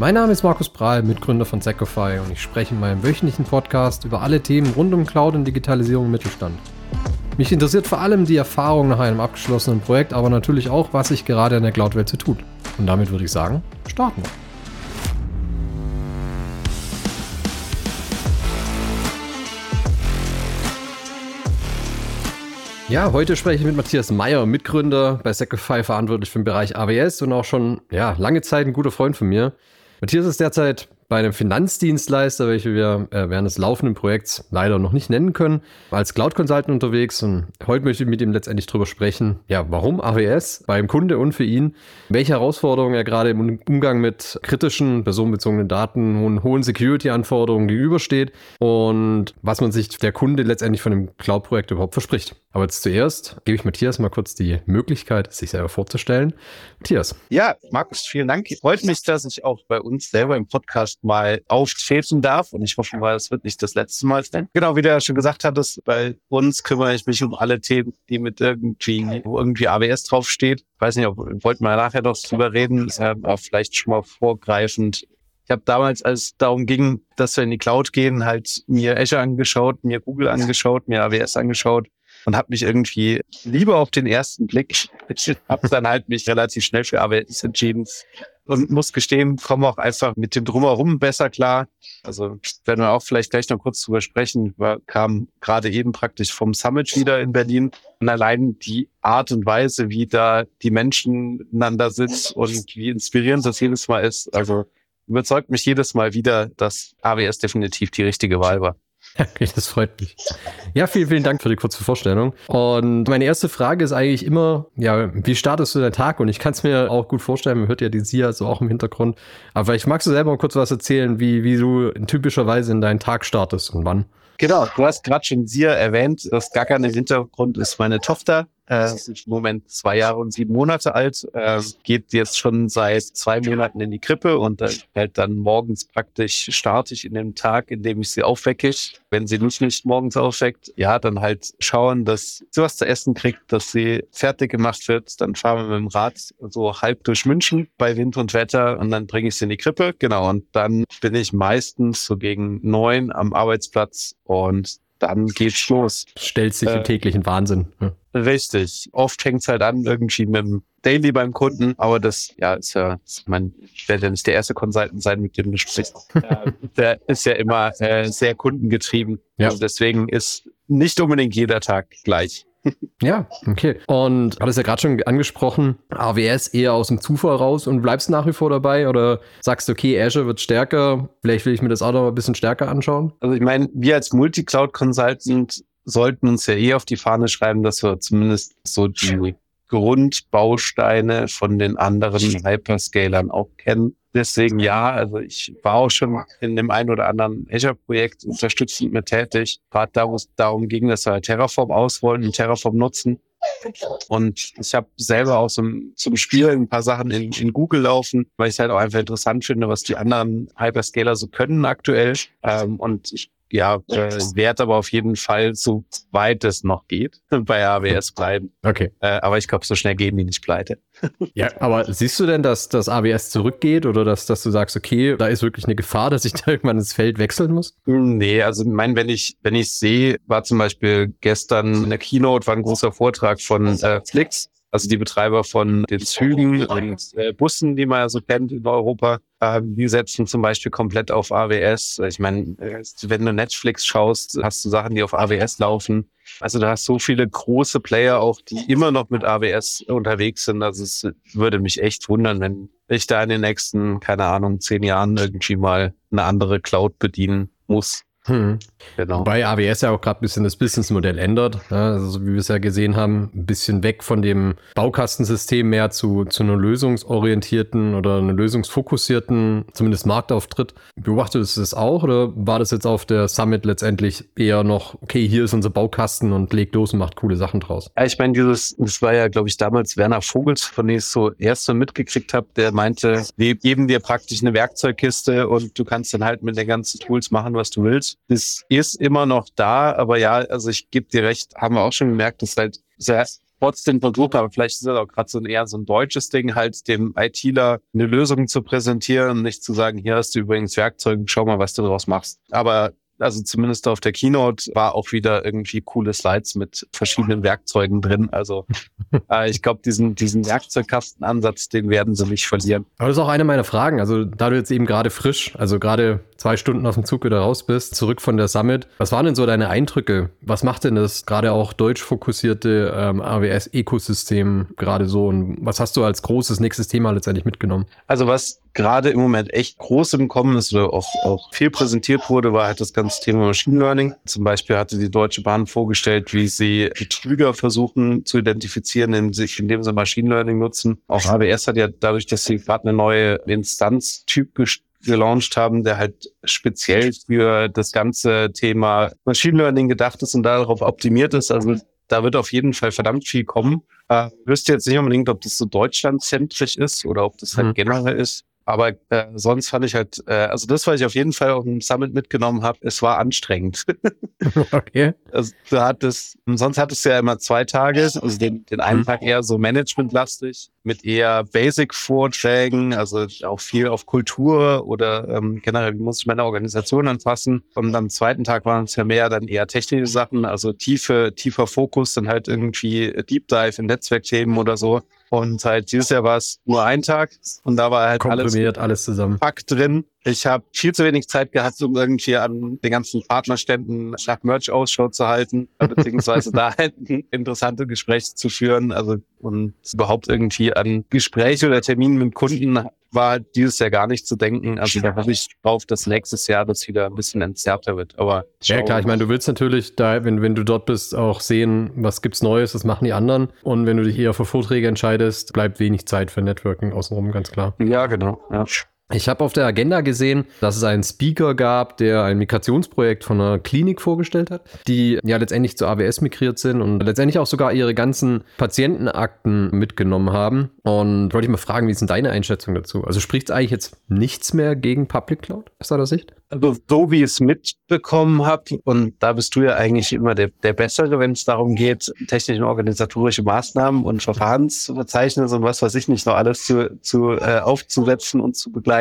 Mein Name ist Markus Prahl, Mitgründer von Secofy und ich spreche in meinem wöchentlichen Podcast über alle Themen rund um Cloud und Digitalisierung im Mittelstand. Mich interessiert vor allem die Erfahrung nach einem abgeschlossenen Projekt, aber natürlich auch, was sich gerade in der Cloud-Welt so tut. Und damit würde ich sagen, starten wir. Ja, heute spreche ich mit Matthias Meyer, Mitgründer bei Secofy, verantwortlich für den Bereich AWS und auch schon ja, lange Zeit ein guter Freund von mir. Matthias ist derzeit bei einem Finanzdienstleister, welche wir äh, während des laufenden Projekts leider noch nicht nennen können, als Cloud Consultant unterwegs. Und heute möchte ich mit ihm letztendlich darüber sprechen, ja, warum AWS beim Kunde und für ihn, welche Herausforderungen er gerade im Umgang mit kritischen, personenbezogenen Daten und hohen Security-Anforderungen gegenübersteht und was man sich der Kunde letztendlich von dem Cloud-Projekt überhaupt verspricht. Aber jetzt zuerst gebe ich Matthias mal kurz die Möglichkeit, sich selber vorzustellen. Matthias. Ja, Markus, vielen Dank. Freut mich, dass ich auch bei uns selber im Podcast mal aufschäfen darf. Und ich hoffe mal, es wird nicht das letzte Mal sein. Genau, wie du ja schon gesagt hattest, bei uns kümmere ich mich um alle Themen, die mit irgendwie, wo irgendwie AWS draufsteht. Ich weiß nicht, ob wollten wir nachher noch drüber reden, aber vielleicht schon mal vorgreifend. Ich habe damals, als es darum ging, dass wir in die Cloud gehen, halt mir Azure angeschaut, mir Google angeschaut, mir AWS angeschaut und habe mich irgendwie lieber auf den ersten Blick, habe dann halt mich relativ schnell für AWS entschieden, und muss gestehen, komme auch einfach mit dem Drumherum besser klar. Also werden wir auch vielleicht gleich noch kurz drüber sprechen. Wir kamen gerade eben praktisch vom Summit wieder in Berlin und allein die Art und Weise, wie da die Menschen miteinander sitzen und wie inspirierend das jedes Mal ist. Also überzeugt mich jedes Mal wieder, dass AWS definitiv die richtige Wahl war. Okay, das freut mich. Ja, vielen, vielen Dank für die kurze Vorstellung. Und meine erste Frage ist eigentlich immer, ja, wie startest du deinen Tag? Und ich kann es mir auch gut vorstellen, man hört ja die Sia so auch im Hintergrund. Aber vielleicht magst du selber mal kurz was erzählen, wie, wie du typischerweise in deinen Tag startest und wann. Genau, du hast gerade schon Sia erwähnt. Das Gackern im Hintergrund ist meine Tochter. Äh, ist im Moment zwei Jahre und sieben Monate alt, äh, geht jetzt schon seit zwei Monaten in die Krippe und äh, hält dann morgens praktisch starte ich in dem Tag, in dem ich sie aufwecke. Wenn sie mich nicht morgens aufweckt, ja, dann halt schauen, dass sie was zu essen kriegt, dass sie fertig gemacht wird. Dann fahren wir mit dem Rad so halb durch München bei Wind und Wetter und dann bringe ich sie in die Krippe. Genau, und dann bin ich meistens so gegen neun am Arbeitsplatz und dann geht's los. Stellt sich äh, im täglichen Wahnsinn. Ja. Richtig. Oft hängt's halt an irgendwie mit dem Daily beim Kunden, aber das ja ist ja, man werde ja nicht der erste Consultant sein, mit dem du sprichst. der ist ja immer äh, sehr kundengetrieben. Ja. Also deswegen ist nicht unbedingt jeder Tag gleich. Ja, okay. Und hattest ja gerade schon angesprochen, AWS eher aus dem Zufall raus und bleibst nach wie vor dabei oder sagst du, okay, Azure wird stärker, vielleicht will ich mir das auch noch ein bisschen stärker anschauen? Also ich meine, wir als Multi-Cloud-Consultant sollten uns ja eh auf die Fahne schreiben, dass wir zumindest so die Grundbausteine von den anderen Hyperscalern auch kennen. Deswegen ja, also ich war auch schon in dem einen oder anderen Azure-Projekt unterstützend mit tätig, gerade da, wo es darum ging, dass wir Terraform ausrollen und Terraform nutzen. Und ich habe selber auch so zum Spiel ein paar Sachen in, in Google laufen, weil ich es halt auch einfach interessant finde, was die anderen Hyperscaler so können aktuell. Ähm, und ich ja, äh, werde aber auf jeden Fall, so weit es noch geht, bei AWS bleiben. Okay. Äh, aber ich glaube, so schnell gehen die nicht pleite. ja, aber siehst du denn, dass das AWS zurückgeht oder dass, dass du sagst, okay, da ist wirklich eine Gefahr, dass ich da irgendwann ins Feld wechseln muss? Nee, also ich meine, wenn ich, wenn ich sehe, war zum Beispiel gestern in der Keynote war ein großer Vortrag von äh, Flix also die Betreiber von den Zügen und äh, Bussen, die man ja so kennt in Europa, die setzen zum Beispiel komplett auf AWS. Ich meine, äh, wenn du Netflix schaust, hast du Sachen, die auf AWS laufen. Also da hast so viele große Player auch, die immer noch mit AWS unterwegs sind. Also es würde mich echt wundern, wenn ich da in den nächsten, keine Ahnung, zehn Jahren irgendwie mal eine andere Cloud bedienen muss. Hm. Genau. Wobei AWS ja auch gerade ein bisschen das Businessmodell ändert. Ja, also wie wir es ja gesehen haben, ein bisschen weg von dem Baukastensystem mehr zu, zu einer lösungsorientierten oder einer lösungsfokussierten, zumindest Marktauftritt. Beobachtest du das auch oder war das jetzt auf der Summit letztendlich eher noch, okay, hier ist unser Baukasten und legt los und macht coole Sachen draus? Ja, ich meine, dieses, das war ja, glaube ich, damals Werner Vogels, von dem ich so erst so mitgekriegt habe, der meinte, wir geben dir praktisch eine Werkzeugkiste und du kannst dann halt mit den ganzen Tools machen, was du willst. Das ist immer noch da, aber ja, also ich gebe dir recht, haben wir auch schon gemerkt, dass halt sehr trotzdem versucht, aber vielleicht ist es auch gerade so ein eher so ein deutsches Ding, halt dem ITler eine Lösung zu präsentieren und nicht zu sagen, hier hast du übrigens Werkzeuge, schau mal, was du daraus machst. Aber also zumindest auf der Keynote war auch wieder irgendwie coole Slides mit verschiedenen Werkzeugen drin. Also äh, ich glaube, diesen, diesen Werkzeugkastenansatz, den werden sie nicht verlieren. Aber das ist auch eine meiner Fragen. Also da du jetzt eben gerade frisch, also gerade zwei Stunden aus dem Zug wieder raus bist, zurück von der Summit, was waren denn so deine Eindrücke? Was macht denn das gerade auch deutsch fokussierte ähm, AWS-Ökosystem gerade so? Und was hast du als großes nächstes Thema letztendlich mitgenommen? Also was gerade im Moment echt groß im Kommen ist oder auch, auch viel präsentiert wurde, war halt das ganze Thema Machine Learning. Zum Beispiel hatte die Deutsche Bahn vorgestellt, wie sie Betrüger versuchen zu identifizieren, indem sie, indem sie Machine Learning nutzen. Auch AWS hat ja dadurch, dass sie gerade eine neue Instanztyp gelauncht haben, der halt speziell für das ganze Thema Machine Learning gedacht ist und darauf optimiert ist. Also da wird auf jeden Fall verdammt viel kommen. Äh, wüsste jetzt nicht unbedingt, ob das so deutschlandzentrisch ist oder ob das halt mhm. generell ist. Aber äh, sonst fand ich halt, äh, also das, was ich auf jeden Fall auf dem Summit mitgenommen habe, es war anstrengend. okay. Also, du hattest, sonst hattest du ja immer zwei Tage, also den, den einen mhm. Tag eher so managementlastig mit eher Basic-Vorträgen, also auch viel auf Kultur oder ähm, generell, wie muss ich meine Organisation anfassen. Und am zweiten Tag waren es ja mehr dann eher technische Sachen, also tiefe, tiefer Fokus, dann halt irgendwie Deep Dive in Netzwerkthemen oder so. Und halt dieses Jahr war es nur ein Tag und da war halt alles, alles zusammen. Pack drin. Ich habe viel zu wenig Zeit gehabt, um irgendwie an den ganzen Partnerständen nach Merch Ausschau zu halten, beziehungsweise da halt interessante Gespräche zu führen. Also und überhaupt irgendwie an Gespräche oder Termine mit Kunden war dieses Jahr gar nicht zu denken. Also da hoffe ich drauf, dass nächstes Jahr das wieder ein bisschen entzerrter wird. Aber ja klar, ich meine, du willst natürlich da, wenn, wenn du dort bist, auch sehen, was gibt's Neues, was machen die anderen. Und wenn du dich eher für Vorträge entscheidest, bleibt wenig Zeit für Networking außenrum, ganz klar. Ja, genau. Ja. Ich habe auf der Agenda gesehen, dass es einen Speaker gab, der ein Migrationsprojekt von einer Klinik vorgestellt hat, die ja letztendlich zu AWS migriert sind und letztendlich auch sogar ihre ganzen Patientenakten mitgenommen haben. Und wollte ich mal fragen, wie ist denn deine Einschätzung dazu? Also spricht es eigentlich jetzt nichts mehr gegen Public Cloud aus deiner Sicht? Also so wie ich es mitbekommen habe, und da bist du ja eigentlich immer der, der Bessere, wenn es darum geht, technische und organisatorische Maßnahmen und Verfahrensverzeichnisse und was weiß ich nicht noch alles zu, zu äh, aufzusetzen und zu begleiten.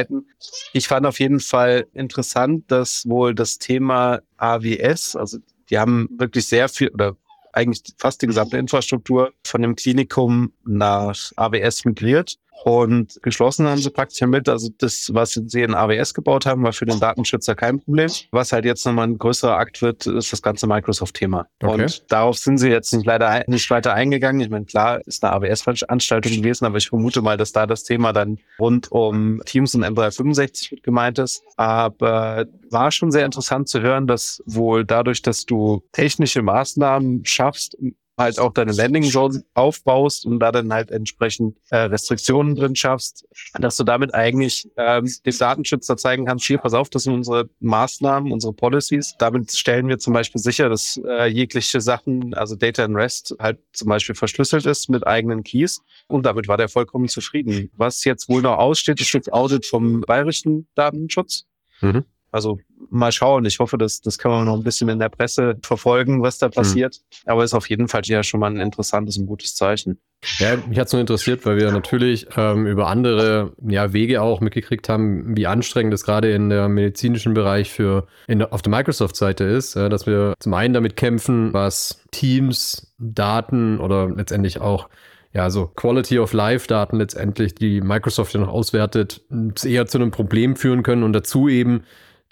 Ich fand auf jeden Fall interessant, dass wohl das Thema AWS, also die haben wirklich sehr viel oder eigentlich fast die gesamte Infrastruktur von dem Klinikum nach AWS migriert. Und geschlossen haben sie praktisch damit. Also das, was sie in AWS gebaut haben, war für den Datenschützer kein Problem. Was halt jetzt nochmal ein größerer Akt wird, ist das ganze Microsoft-Thema. Okay. Und darauf sind sie jetzt nicht leider nicht weiter eingegangen. Ich meine, klar ist eine AWS-Veranstaltung gewesen, aber ich vermute mal, dass da das Thema dann rund um Teams und M365 mit gemeint ist. Aber war schon sehr interessant zu hören, dass wohl dadurch, dass du technische Maßnahmen schaffst, halt auch deine Landing Zone aufbaust und da dann halt entsprechend äh, Restriktionen drin schaffst, dass du damit eigentlich ähm, dem Datenschützer zeigen kannst, hier, pass auf, das sind unsere Maßnahmen, unsere Policies. Damit stellen wir zum Beispiel sicher, dass äh, jegliche Sachen, also Data and Rest, halt zum Beispiel verschlüsselt ist mit eigenen Keys. Und damit war der vollkommen zufrieden. Was jetzt wohl noch aussteht, ist das Audit vom bayerischen Datenschutz. Mhm. Also mal schauen. Ich hoffe, dass das kann man noch ein bisschen in der Presse verfolgen, was da mhm. passiert. Mhm. Aber ist auf jeden Fall ja schon mal ein interessantes und gutes Zeichen. Ja, mich hat es nur interessiert, weil wir natürlich ähm, über andere ja, Wege auch mitgekriegt haben, wie anstrengend es gerade in der medizinischen Bereich für in auf der Microsoft-Seite ist, ja, dass wir zum einen damit kämpfen, was Teams, Daten oder letztendlich auch ja, so Quality of Life Daten letztendlich, die Microsoft ja noch auswertet, eher zu einem Problem führen können und dazu eben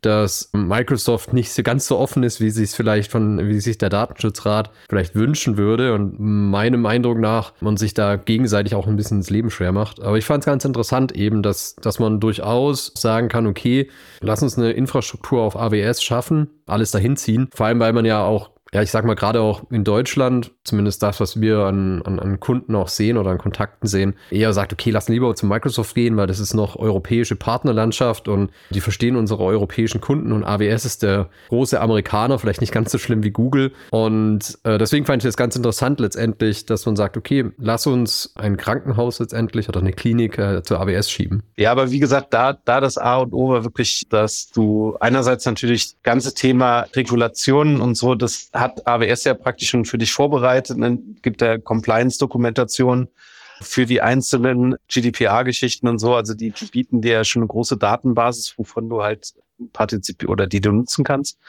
dass Microsoft nicht so ganz so offen ist, wie sich vielleicht von, wie sich der Datenschutzrat vielleicht wünschen würde. Und meinem Eindruck nach man sich da gegenseitig auch ein bisschen ins Leben schwer macht. Aber ich fand es ganz interessant eben, dass, dass man durchaus sagen kann, okay, lass uns eine Infrastruktur auf AWS schaffen, alles dahin ziehen. Vor allem, weil man ja auch ja, ich sag mal, gerade auch in Deutschland, zumindest das, was wir an, an, an Kunden auch sehen oder an Kontakten sehen, eher sagt, okay, lassen lieber zu Microsoft gehen, weil das ist noch europäische Partnerlandschaft und die verstehen unsere europäischen Kunden und AWS ist der große Amerikaner, vielleicht nicht ganz so schlimm wie Google. Und äh, deswegen fand ich das ganz interessant letztendlich, dass man sagt, okay, lass uns ein Krankenhaus letztendlich oder eine Klinik äh, zur AWS schieben. Ja, aber wie gesagt, da, da das A und O war wirklich, dass du einerseits natürlich das ganze Thema Regulationen und so, das hat hat AWS ja praktisch schon für dich vorbereitet. Dann gibt er Compliance-Dokumentation für die einzelnen GDPR-Geschichten und so. Also die bieten dir ja schon eine große Datenbasis, wovon du halt partizipierst oder die du nutzen kannst.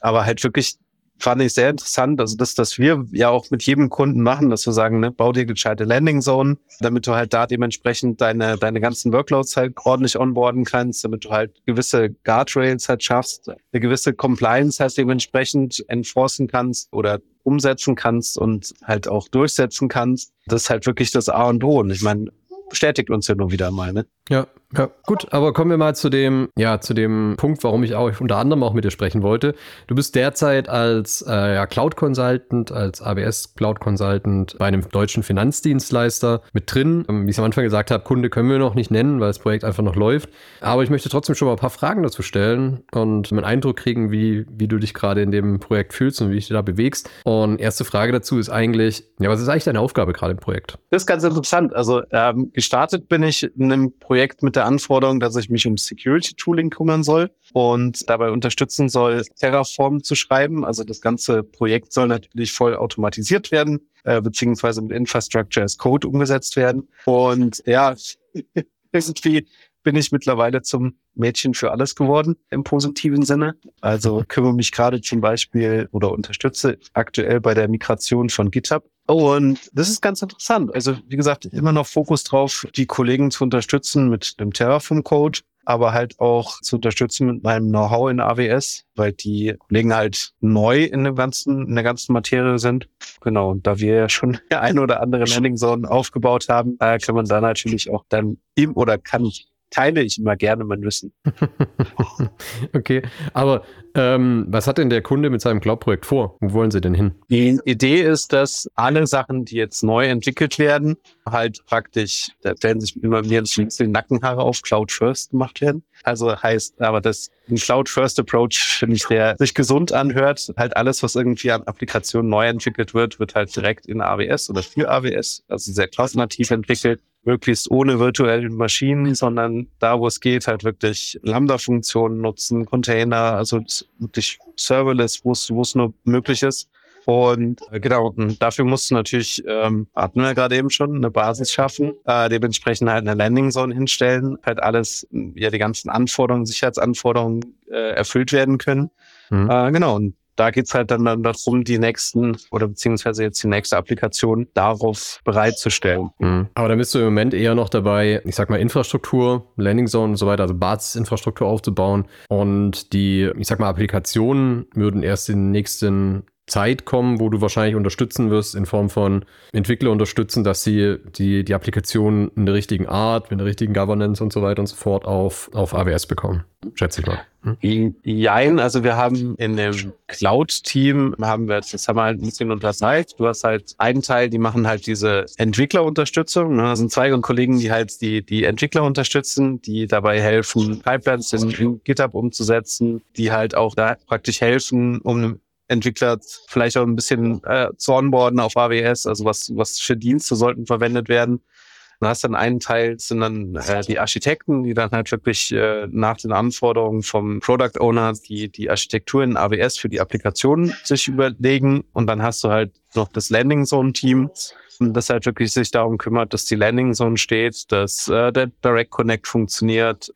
Aber halt wirklich fand ich sehr interessant. Also das, dass wir ja auch mit jedem Kunden machen, dass wir sagen, ne, bau dir gescheite Landing Zone, damit du halt da dementsprechend deine, deine ganzen Workloads halt ordentlich onboarden kannst, damit du halt gewisse Guardrails halt schaffst, eine gewisse Compliance halt dementsprechend enforcen kannst oder umsetzen kannst und halt auch durchsetzen kannst. Das ist halt wirklich das A und O. Und ich meine, bestätigt uns ja nur wieder mal, ne? Ja, ja, gut, aber kommen wir mal zu dem, ja, zu dem Punkt, warum ich auch unter anderem auch mit dir sprechen wollte. Du bist derzeit als äh, ja, Cloud Consultant, als AWS Cloud Consultant bei einem deutschen Finanzdienstleister mit drin. Ähm, wie ich am Anfang gesagt habe, Kunde können wir noch nicht nennen, weil das Projekt einfach noch läuft. Aber ich möchte trotzdem schon mal ein paar Fragen dazu stellen und einen Eindruck kriegen, wie, wie du dich gerade in dem Projekt fühlst und wie dich da bewegst. Und erste Frage dazu ist eigentlich, ja, was ist eigentlich deine Aufgabe gerade im Projekt? Das ist ganz interessant. Also ähm, gestartet bin ich in einem Projekt mit der Anforderung, dass ich mich um Security Tooling kümmern soll und dabei unterstützen soll, Terraform zu schreiben. Also das ganze Projekt soll natürlich voll automatisiert werden, äh, beziehungsweise mit Infrastructure as Code umgesetzt werden. Und ja, irgendwie bin ich mittlerweile zum Mädchen für alles geworden im positiven Sinne. Also kümmere mich gerade zum Beispiel oder unterstütze aktuell bei der Migration von GitHub. Und das ist ganz interessant. Also wie gesagt, immer noch Fokus drauf, die Kollegen zu unterstützen mit dem Terraform-Code, aber halt auch zu unterstützen mit meinem Know-how in AWS, weil die Kollegen halt neu in der ganzen, in der ganzen Materie sind. Genau. Und da wir ja schon eine oder andere Landing Zone aufgebaut haben, äh, kann man da natürlich auch dann im oder kann teile ich immer gerne mein Wissen. okay, aber ähm, was hat denn der Kunde mit seinem Cloud-Projekt vor? Wo wollen Sie denn hin? Die Idee ist, dass alle Sachen, die jetzt neu entwickelt werden, halt praktisch, da werden sich immer mehr die Nackenhaare auf Cloud First gemacht werden. Also heißt, aber das ein Cloud First Approach finde ich, der sich gesund anhört. Halt alles, was irgendwie an Applikationen neu entwickelt wird, wird halt direkt in AWS oder für AWS, also sehr cloud-nativ entwickelt möglichst ohne virtuellen Maschinen, sondern da, wo es geht, halt wirklich Lambda-Funktionen nutzen, Container, also wirklich serverless, wo es, nur möglich ist. Und äh, genau, und dafür musst du natürlich, ähm, hatten wir gerade eben schon, eine Basis schaffen, äh, dementsprechend halt eine Landing Zone hinstellen, halt alles, ja, die ganzen Anforderungen, Sicherheitsanforderungen äh, erfüllt werden können. Mhm. Äh, genau, und da geht's halt dann, dann darum, die nächsten oder beziehungsweise jetzt die nächste Applikation darauf bereitzustellen. Mhm. Aber da bist du im Moment eher noch dabei, ich sag mal, Infrastruktur, Landing Zone und so weiter, also Basisinfrastruktur aufzubauen. Und die, ich sag mal, Applikationen würden erst in den nächsten Zeit kommen, wo du wahrscheinlich unterstützen wirst in Form von Entwickler unterstützen, dass sie die, die Applikation in der richtigen Art, mit der richtigen Governance und so weiter und so fort auf, auf AWS bekommen. Schätze ich mal. Hm? Jein, also wir haben in dem Cloud-Team haben wir, das haben wir halt ein bisschen unterteilt. Du hast halt einen Teil, die machen halt diese Entwicklerunterstützung. Ne? Da sind zwei Kollegen, die halt die, die Entwickler unterstützen, die dabei helfen, Pipelines in, in GitHub umzusetzen, die halt auch da praktisch helfen, um Entwickler vielleicht auch ein bisschen äh, zu onboarden auf AWS, also was, was für Dienste sollten verwendet werden. Du hast dann einen Teil, sind dann äh, die Architekten, die dann halt wirklich äh, nach den Anforderungen vom Product Owner die, die Architektur in AWS für die Applikation sich überlegen. Und dann hast du halt noch das Landing Zone Team, das halt wirklich sich darum kümmert, dass die Landing Zone steht, dass äh, der Direct Connect funktioniert,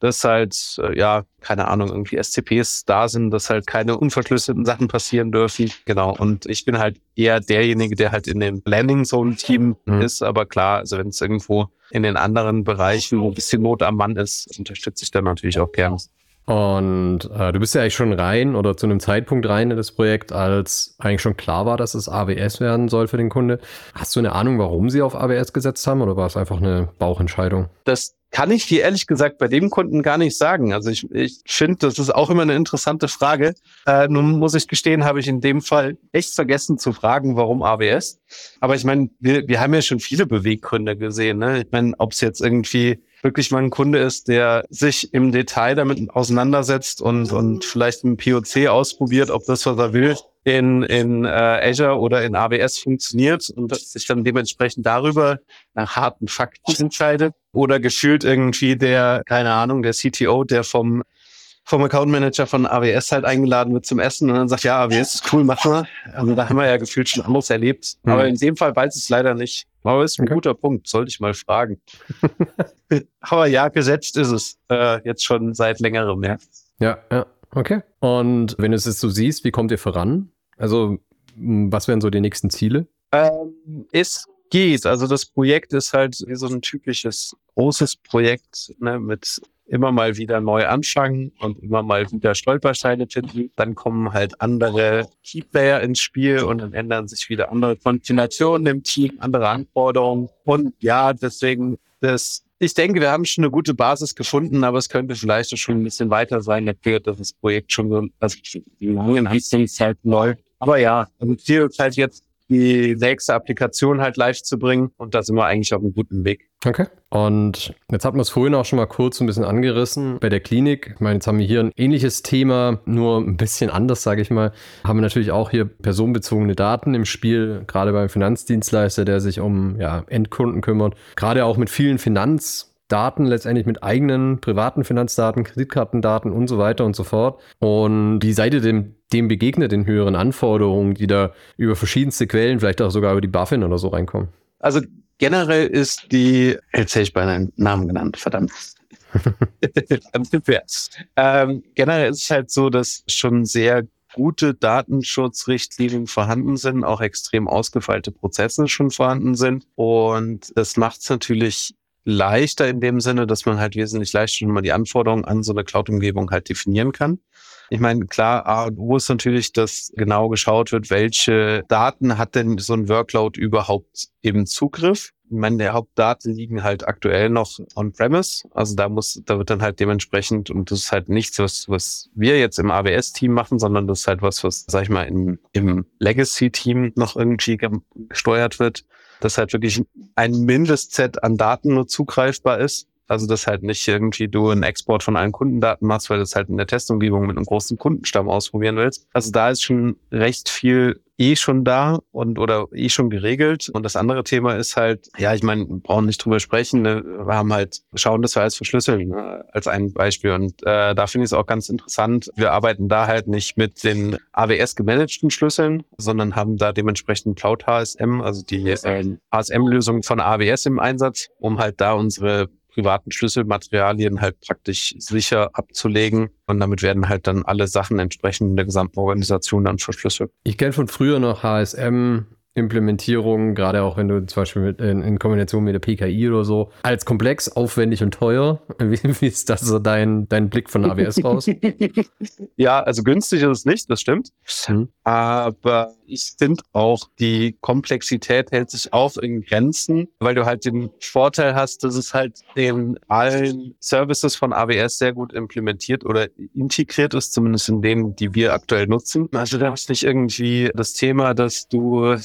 dass halt, äh, ja, keine Ahnung, irgendwie SCPs da sind, dass halt keine unverschlüsselten Sachen passieren dürfen. Genau. Und ich bin halt eher derjenige, der halt in dem Landing Zone Team mhm. ist. Aber klar, also wenn es irgendwo in den anderen Bereichen, wo ein bisschen Not am Mann ist, unterstütze ich dann natürlich auch gerne. Und äh, du bist ja eigentlich schon rein oder zu einem Zeitpunkt rein in das Projekt, als eigentlich schon klar war, dass es AWS werden soll für den Kunde. Hast du eine Ahnung, warum sie auf AWS gesetzt haben oder war es einfach eine Bauchentscheidung? Das kann ich dir ehrlich gesagt bei dem Kunden gar nicht sagen. Also ich, ich finde, das ist auch immer eine interessante Frage. Äh, nun muss ich gestehen, habe ich in dem Fall echt vergessen zu fragen, warum AWS. Aber ich meine, wir, wir haben ja schon viele Beweggründe gesehen. Ne? Ich meine, ob es jetzt irgendwie wirklich mal ein Kunde ist, der sich im Detail damit auseinandersetzt und, und vielleicht ein POC ausprobiert, ob das, was er will, in, in äh, Azure oder in AWS funktioniert und sich dann dementsprechend darüber nach harten Fakten entscheidet. Oder gefühlt irgendwie der, keine Ahnung, der CTO, der vom vom Account Manager von AWS halt eingeladen wird zum Essen und dann sagt, ja, AWS ist cool, machen wir. Also da haben wir ja gefühlt schon anderes erlebt. Mhm. Aber in dem Fall weiß ich es leider nicht. Aber ist ein okay. guter Punkt, sollte ich mal fragen. Aber ja, gesetzt ist es. Äh, jetzt schon seit längerem, ja. Ja, ja, okay. Und wenn du es jetzt so siehst, wie kommt ihr voran? Also, was wären so die nächsten Ziele? Ähm, es geht. Also das Projekt ist halt wie so ein typisches großes Projekt ne, mit immer mal wieder neu anfangen und immer mal wieder Stolpersteine finden. Dann kommen halt andere Keyplayer ins Spiel und dann ändern sich wieder andere Konstellationen im Team, andere Anforderungen. Und ja, deswegen, das, ich denke, wir haben schon eine gute Basis gefunden, aber es könnte vielleicht schon ein bisschen weiter sein, dafür, dass das Projekt schon so, also die langen Anfangszeit läuft. Aber ja, also Ziel ist halt jetzt die nächste Applikation halt live zu bringen. Und da sind wir eigentlich auf einem guten Weg. Okay. Und jetzt hatten wir es vorhin auch schon mal kurz ein bisschen angerissen bei der Klinik. Ich meine, jetzt haben wir hier ein ähnliches Thema, nur ein bisschen anders, sage ich mal. Haben wir natürlich auch hier personenbezogene Daten im Spiel, gerade beim Finanzdienstleister, der sich um ja, Endkunden kümmert. Gerade auch mit vielen Finanz- Daten letztendlich mit eigenen privaten Finanzdaten, Kreditkartendaten und so weiter und so fort. Und die Seite dem, dem begegnet den höheren Anforderungen, die da über verschiedenste Quellen, vielleicht auch sogar über die Buffin oder so reinkommen. Also generell ist die, jetzt hätte ich bei einem Namen genannt, verdammt. ähm, generell ist es halt so, dass schon sehr gute Datenschutzrichtlinien vorhanden sind, auch extrem ausgefeilte Prozesse schon vorhanden sind. Und das macht es natürlich leichter in dem Sinne, dass man halt wesentlich leichter schon mal die Anforderungen an so eine Cloud-Umgebung halt definieren kann. Ich meine, klar, A und O ist natürlich, dass genau geschaut wird, welche Daten hat denn so ein Workload überhaupt eben Zugriff. Ich meine, der Hauptdaten liegen halt aktuell noch on-premise. Also da muss, da wird dann halt dementsprechend, und das ist halt nichts, was, was wir jetzt im AWS-Team machen, sondern das ist halt was, was, sag ich mal, im, im Legacy-Team noch irgendwie gesteuert wird dass halt wirklich ein Mindestset an Daten nur zugreifbar ist. Also, dass halt nicht irgendwie du einen Export von allen Kundendaten machst, weil du es halt in der Testumgebung mit einem großen Kundenstamm ausprobieren willst. Also da ist schon recht viel eh schon da und oder eh schon geregelt. Und das andere Thema ist halt, ja, ich meine, brauchen nicht drüber sprechen. Ne? Wir haben halt schauen, dass wir alles verschlüsseln, ne? als ein Beispiel. Und äh, da finde ich es auch ganz interessant. Wir arbeiten da halt nicht mit den AWS gemanagten Schlüsseln, sondern haben da dementsprechend Cloud HSM, also die äh, HSM-Lösung von AWS im Einsatz, um halt da unsere privaten Schlüsselmaterialien halt praktisch sicher abzulegen. Und damit werden halt dann alle Sachen entsprechend in der gesamten Organisation dann verschlüsselt. Ich kenne von früher noch HSM, Implementierung, gerade auch wenn du zum Beispiel mit, in, in, Kombination mit der PKI oder so, als komplex, aufwendig und teuer. Wie, wie ist das so dein, dein Blick von AWS raus? ja, also günstig ist es nicht, das stimmt. Mhm. Aber ich finde auch, die Komplexität hält sich auch in Grenzen, weil du halt den Vorteil hast, dass es halt in allen Services von AWS sehr gut implementiert oder integriert ist, zumindest in denen, die wir aktuell nutzen. Also da ist nicht irgendwie das Thema, dass du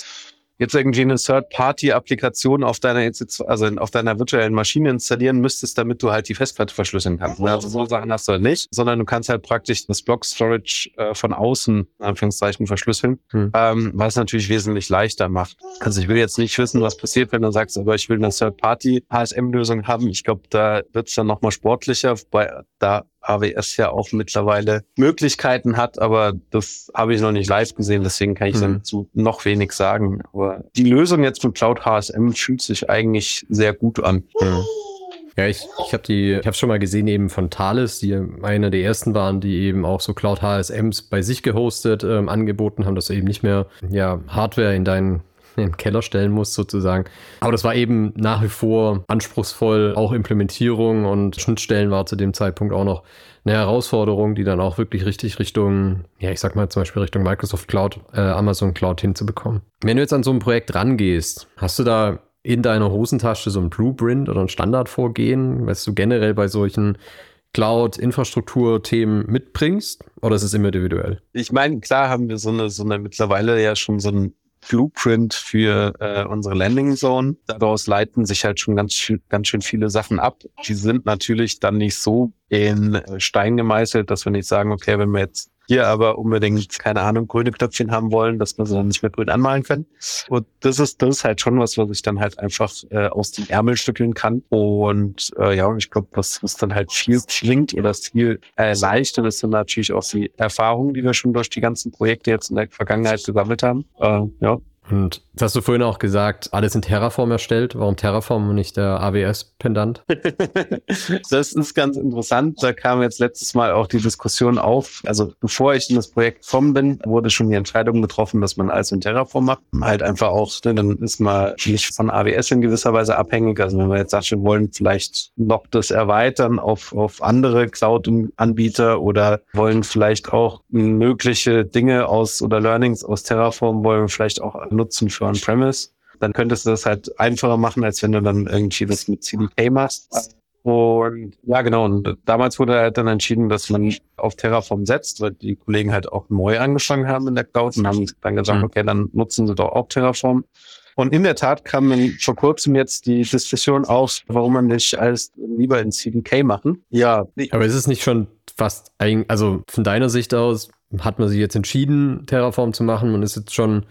jetzt irgendwie eine Third-Party-Applikation auf deiner, also auf deiner virtuellen Maschine installieren müsstest, damit du halt die Festplatte verschlüsseln kannst. Also so Sachen hast du halt nicht, sondern du kannst halt praktisch das Block-Storage äh, von außen, in Anführungszeichen, verschlüsseln, hm. ähm, was natürlich wesentlich leichter macht. Also ich will jetzt nicht wissen, was passiert, wenn du sagst, aber ich will eine Third-Party-HSM-Lösung haben. Ich glaube, da wird es dann nochmal sportlicher, wobei da AWS ja auch mittlerweile Möglichkeiten hat, aber das habe ich noch nicht live gesehen, deswegen kann ich mhm. dazu noch wenig sagen. Aber die Lösung jetzt mit Cloud HSM fühlt sich eigentlich sehr gut an. Mhm. Ja, ich, ich habe die, ich habe schon mal gesehen eben von Thales, die einer der ersten waren, die eben auch so Cloud HSMs bei sich gehostet ähm, angeboten haben, dass du eben nicht mehr ja Hardware in deinen den Keller stellen muss, sozusagen. Aber das war eben nach wie vor anspruchsvoll. Auch Implementierung und Schnittstellen war zu dem Zeitpunkt auch noch eine Herausforderung, die dann auch wirklich richtig Richtung, ja, ich sag mal zum Beispiel Richtung Microsoft Cloud, äh, Amazon Cloud hinzubekommen. Wenn du jetzt an so ein Projekt rangehst, hast du da in deiner Hosentasche so ein Blueprint oder ein Standardvorgehen, was du generell bei solchen Cloud-Infrastruktur-Themen mitbringst? Oder ist es immer individuell? Ich meine, klar haben wir so eine, so eine mittlerweile ja schon so ein Blueprint für äh, unsere Landing Zone. Daraus leiten sich halt schon ganz, ganz schön viele Sachen ab. Die sind natürlich dann nicht so in Stein gemeißelt, dass wir nicht sagen, okay, wenn wir jetzt hier aber unbedingt, keine Ahnung, grüne Knöpfchen haben wollen, dass wir sie dann nicht mehr grün anmalen können. Und das ist, das ist halt schon was, was ich dann halt einfach äh, aus dem Ärmel stückeln kann. Und äh, ja, ich glaube, was, was dann halt viel klingt oder viel erleichtert, ist dann natürlich auch die Erfahrung, die wir schon durch die ganzen Projekte jetzt in der Vergangenheit gesammelt haben. Äh, ja, und das hast du vorhin auch gesagt, alles in Terraform erstellt. Warum Terraform und nicht der AWS-Pendant? das ist ganz interessant. Da kam jetzt letztes Mal auch die Diskussion auf. Also bevor ich in das Projekt gekommen bin, wurde schon die Entscheidung getroffen, dass man alles in Terraform macht. Halt einfach auch, ne, dann ist man nicht von AWS in gewisser Weise abhängig. Also wenn wir jetzt sagt, wir wollen vielleicht noch das erweitern auf, auf andere Cloud-Anbieter oder wollen vielleicht auch mögliche Dinge aus oder Learnings aus Terraform wollen wir vielleicht auch nutzen für On-Premise. Dann könntest du das halt einfacher machen, als wenn du dann irgendwie das mit CDK machst. Und ja, genau. Und damals wurde halt dann entschieden, dass man auf Terraform setzt, weil die Kollegen halt auch neu angefangen haben in der Cloud und haben dann gesagt, mhm. okay, dann nutzen sie doch auch Terraform. Und in der Tat kam vor kurzem jetzt die Diskussion auf, warum man nicht alles lieber in CDK machen. Ja. Aber ist es nicht schon fast, also von deiner Sicht aus, hat man sich jetzt entschieden, Terraform zu machen und ist jetzt schon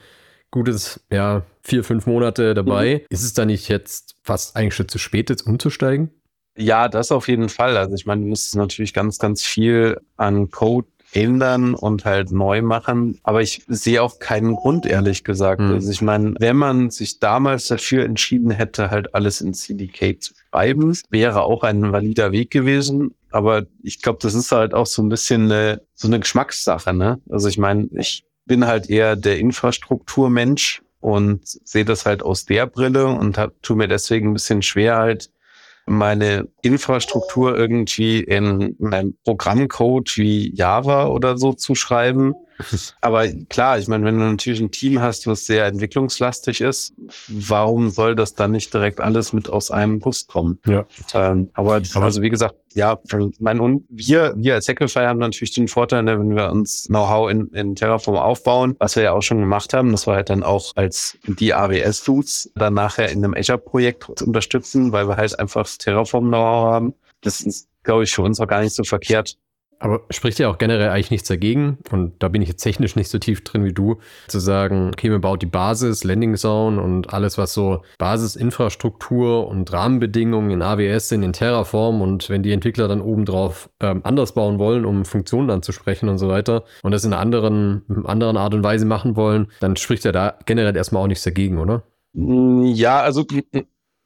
gutes, ja, vier, fünf Monate dabei. Mhm. Ist es da nicht jetzt fast eigentlich schon zu spät, jetzt umzusteigen? Ja, das auf jeden Fall. Also ich meine, du musst natürlich ganz, ganz viel an Code ändern und halt neu machen. Aber ich sehe auch keinen Grund, ehrlich gesagt. Mhm. Also ich meine, wenn man sich damals dafür entschieden hätte, halt alles in CDK zu schreiben, wäre auch ein valider Weg gewesen. Aber ich glaube, das ist halt auch so ein bisschen eine, so eine Geschmackssache, ne? Also ich meine, ich bin halt eher der Infrastrukturmensch und sehe das halt aus der Brille und hab, tu mir deswegen ein bisschen schwer halt meine Infrastruktur irgendwie in einem Programmcode wie Java oder so zu schreiben. Aber klar, ich meine, wenn du natürlich ein Team hast, was sehr entwicklungslastig ist, warum soll das dann nicht direkt alles mit aus einem Bus kommen? Ja. Ähm, aber, aber also wie gesagt, ja, mein und wir, wir als Hacklify haben natürlich den Vorteil, ne, wenn wir uns Know-how in, in Terraform aufbauen, was wir ja auch schon gemacht haben, das war halt dann auch als die AWS-Tools dann nachher in einem Azure-Projekt unterstützen, weil wir halt einfach Terraform-Know-how haben. Das ist, glaube ich, für uns auch gar nicht so verkehrt. Aber spricht ja auch generell eigentlich nichts dagegen, und da bin ich jetzt technisch nicht so tief drin wie du, zu sagen, okay, wir bauen die Basis, Landing Zone und alles, was so Basisinfrastruktur und Rahmenbedingungen in AWS sind, in Terraform und wenn die Entwickler dann obendrauf ähm, anders bauen wollen, um Funktionen anzusprechen und so weiter und das in einer anderen, in einer anderen Art und Weise machen wollen, dann spricht ja da generell erstmal auch nichts dagegen, oder? Ja, also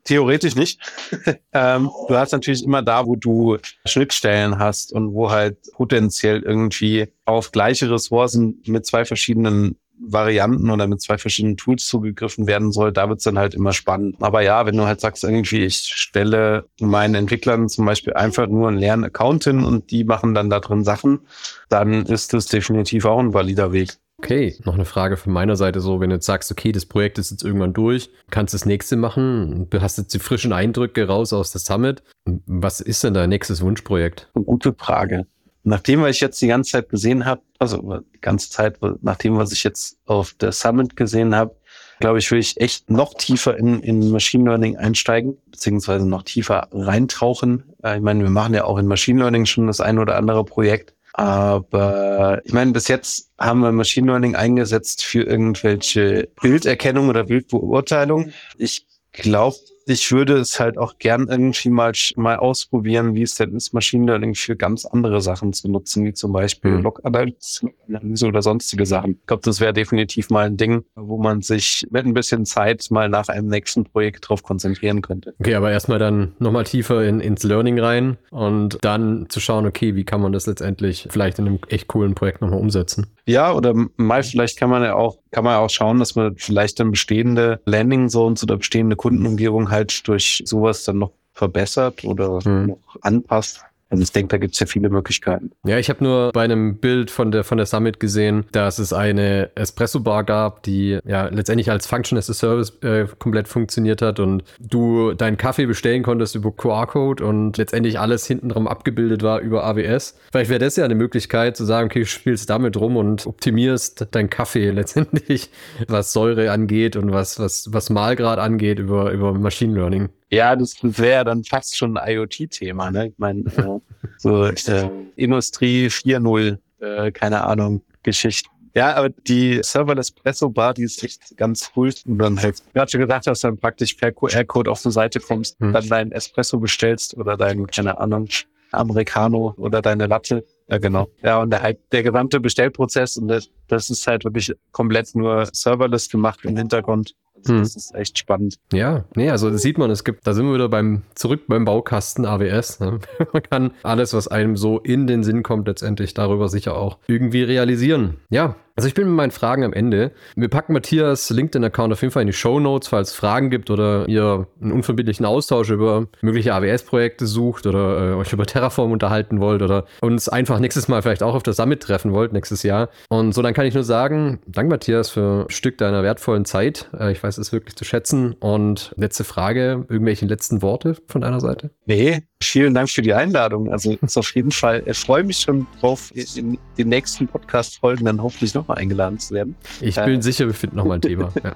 Theoretisch nicht. ähm, du hast natürlich immer da, wo du Schnittstellen hast und wo halt potenziell irgendwie auf gleiche Ressourcen mit zwei verschiedenen Varianten oder mit zwei verschiedenen Tools zugegriffen werden soll, da wird's dann halt immer spannend. Aber ja, wenn du halt sagst, irgendwie, ich stelle meinen Entwicklern zum Beispiel einfach nur einen leeren Account hin und die machen dann da drin Sachen, dann ist das definitiv auch ein valider Weg. Okay, noch eine Frage von meiner Seite so, wenn du jetzt sagst, okay, das Projekt ist jetzt irgendwann durch, kannst das nächste machen, du hast jetzt die frischen Eindrücke raus aus der Summit. Was ist denn dein nächstes Wunschprojekt? Gute Frage. Nachdem, was ich jetzt die ganze Zeit gesehen habe, also die ganze Zeit, nachdem, was ich jetzt auf der Summit gesehen habe, glaube ich, will ich echt noch tiefer in, in Machine Learning einsteigen, beziehungsweise noch tiefer reintauchen. Äh, ich meine, wir machen ja auch in Machine Learning schon das ein oder andere Projekt. Aber ich meine, bis jetzt haben wir Machine Learning eingesetzt für irgendwelche Bilderkennung oder Bildbeurteilung. Ich glaube, ich würde es halt auch gern irgendwie mal, mal ausprobieren, wie es denn ist, Machine Learning für ganz andere Sachen zu nutzen, wie zum Beispiel mhm. Log-Analyse oder sonstige Sachen. Ich glaube, das wäre definitiv mal ein Ding, wo man sich mit ein bisschen Zeit mal nach einem nächsten Projekt drauf konzentrieren könnte. Okay, aber erstmal dann nochmal tiefer in, ins Learning rein und dann zu schauen, okay, wie kann man das letztendlich vielleicht in einem echt coolen Projekt nochmal umsetzen. Ja, oder mal vielleicht kann man ja auch, kann man ja auch schauen, dass man vielleicht dann bestehende Landing Zones oder bestehende Kundenumgebung halt durch sowas dann noch verbessert oder hm. noch anpasst. Also ich denke, da gibt es ja viele Möglichkeiten. Ja, ich habe nur bei einem Bild von der, von der Summit gesehen, dass es eine Espresso-Bar gab, die ja letztendlich als Function as a Service äh, komplett funktioniert hat und du deinen Kaffee bestellen konntest über QR-Code und letztendlich alles hintenrum abgebildet war über AWS. Vielleicht wäre das ja eine Möglichkeit zu sagen, okay, du spielst damit rum und optimierst deinen Kaffee letztendlich, was Säure angeht und was, was, was Mahlgrad angeht über, über Machine Learning. Ja, das wäre dann fast schon ein IoT-Thema. Ne? Ich meine, äh, so äh, Industrie 4.0 äh, keine Ahnung, Geschichten. Ja, aber die Serverless Espresso Bar, die ist echt ganz cool. Und dann halt, wie du schon gesagt hast, dann praktisch per QR-Code auf eine Seite kommst, hm. dann deinen Espresso bestellst oder deinen, keine Ahnung, Americano oder deine Latte. Ja, genau. Ja, und der, halt, der gesamte Bestellprozess und das, das ist halt wirklich komplett nur serverless gemacht im Hintergrund. Hm. Das ist echt spannend. Ja, nee, also das sieht man, es gibt, da sind wir wieder beim, zurück beim Baukasten AWS. Ne? man kann alles, was einem so in den Sinn kommt, letztendlich darüber sicher auch irgendwie realisieren. Ja, also ich bin mit meinen Fragen am Ende. Wir packen Matthias LinkedIn-Account auf jeden Fall in die Show Notes, falls es Fragen gibt oder ihr einen unverbindlichen Austausch über mögliche AWS-Projekte sucht oder äh, euch über Terraform unterhalten wollt oder uns einfach nächstes Mal vielleicht auch auf der Summit treffen wollt, nächstes Jahr. Und so, dann kann ich nur sagen, danke Matthias für ein Stück deiner wertvollen Zeit. Äh, ich weiß es wirklich zu schätzen. Und letzte Frage, irgendwelche letzten Worte von deiner Seite? Nee, vielen Dank für die Einladung. Also ist auf jeden Fall, ich freue mich schon drauf, in den nächsten Podcast-Folgen dann hoffentlich noch nochmal eingeladen zu werden. Ich bin äh, sicher, wir finden nochmal ein Thema. Ja.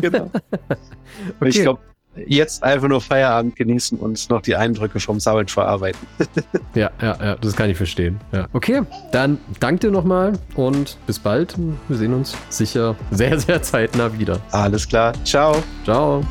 genau. okay. Ich glaube, jetzt einfach nur Feierabend genießen und noch die Eindrücke vom Summit verarbeiten. ja, ja, ja, das kann ich verstehen. Ja. Okay, dann danke dir nochmal und bis bald. Wir sehen uns sicher sehr, sehr zeitnah wieder. Alles klar. Ciao. Ciao.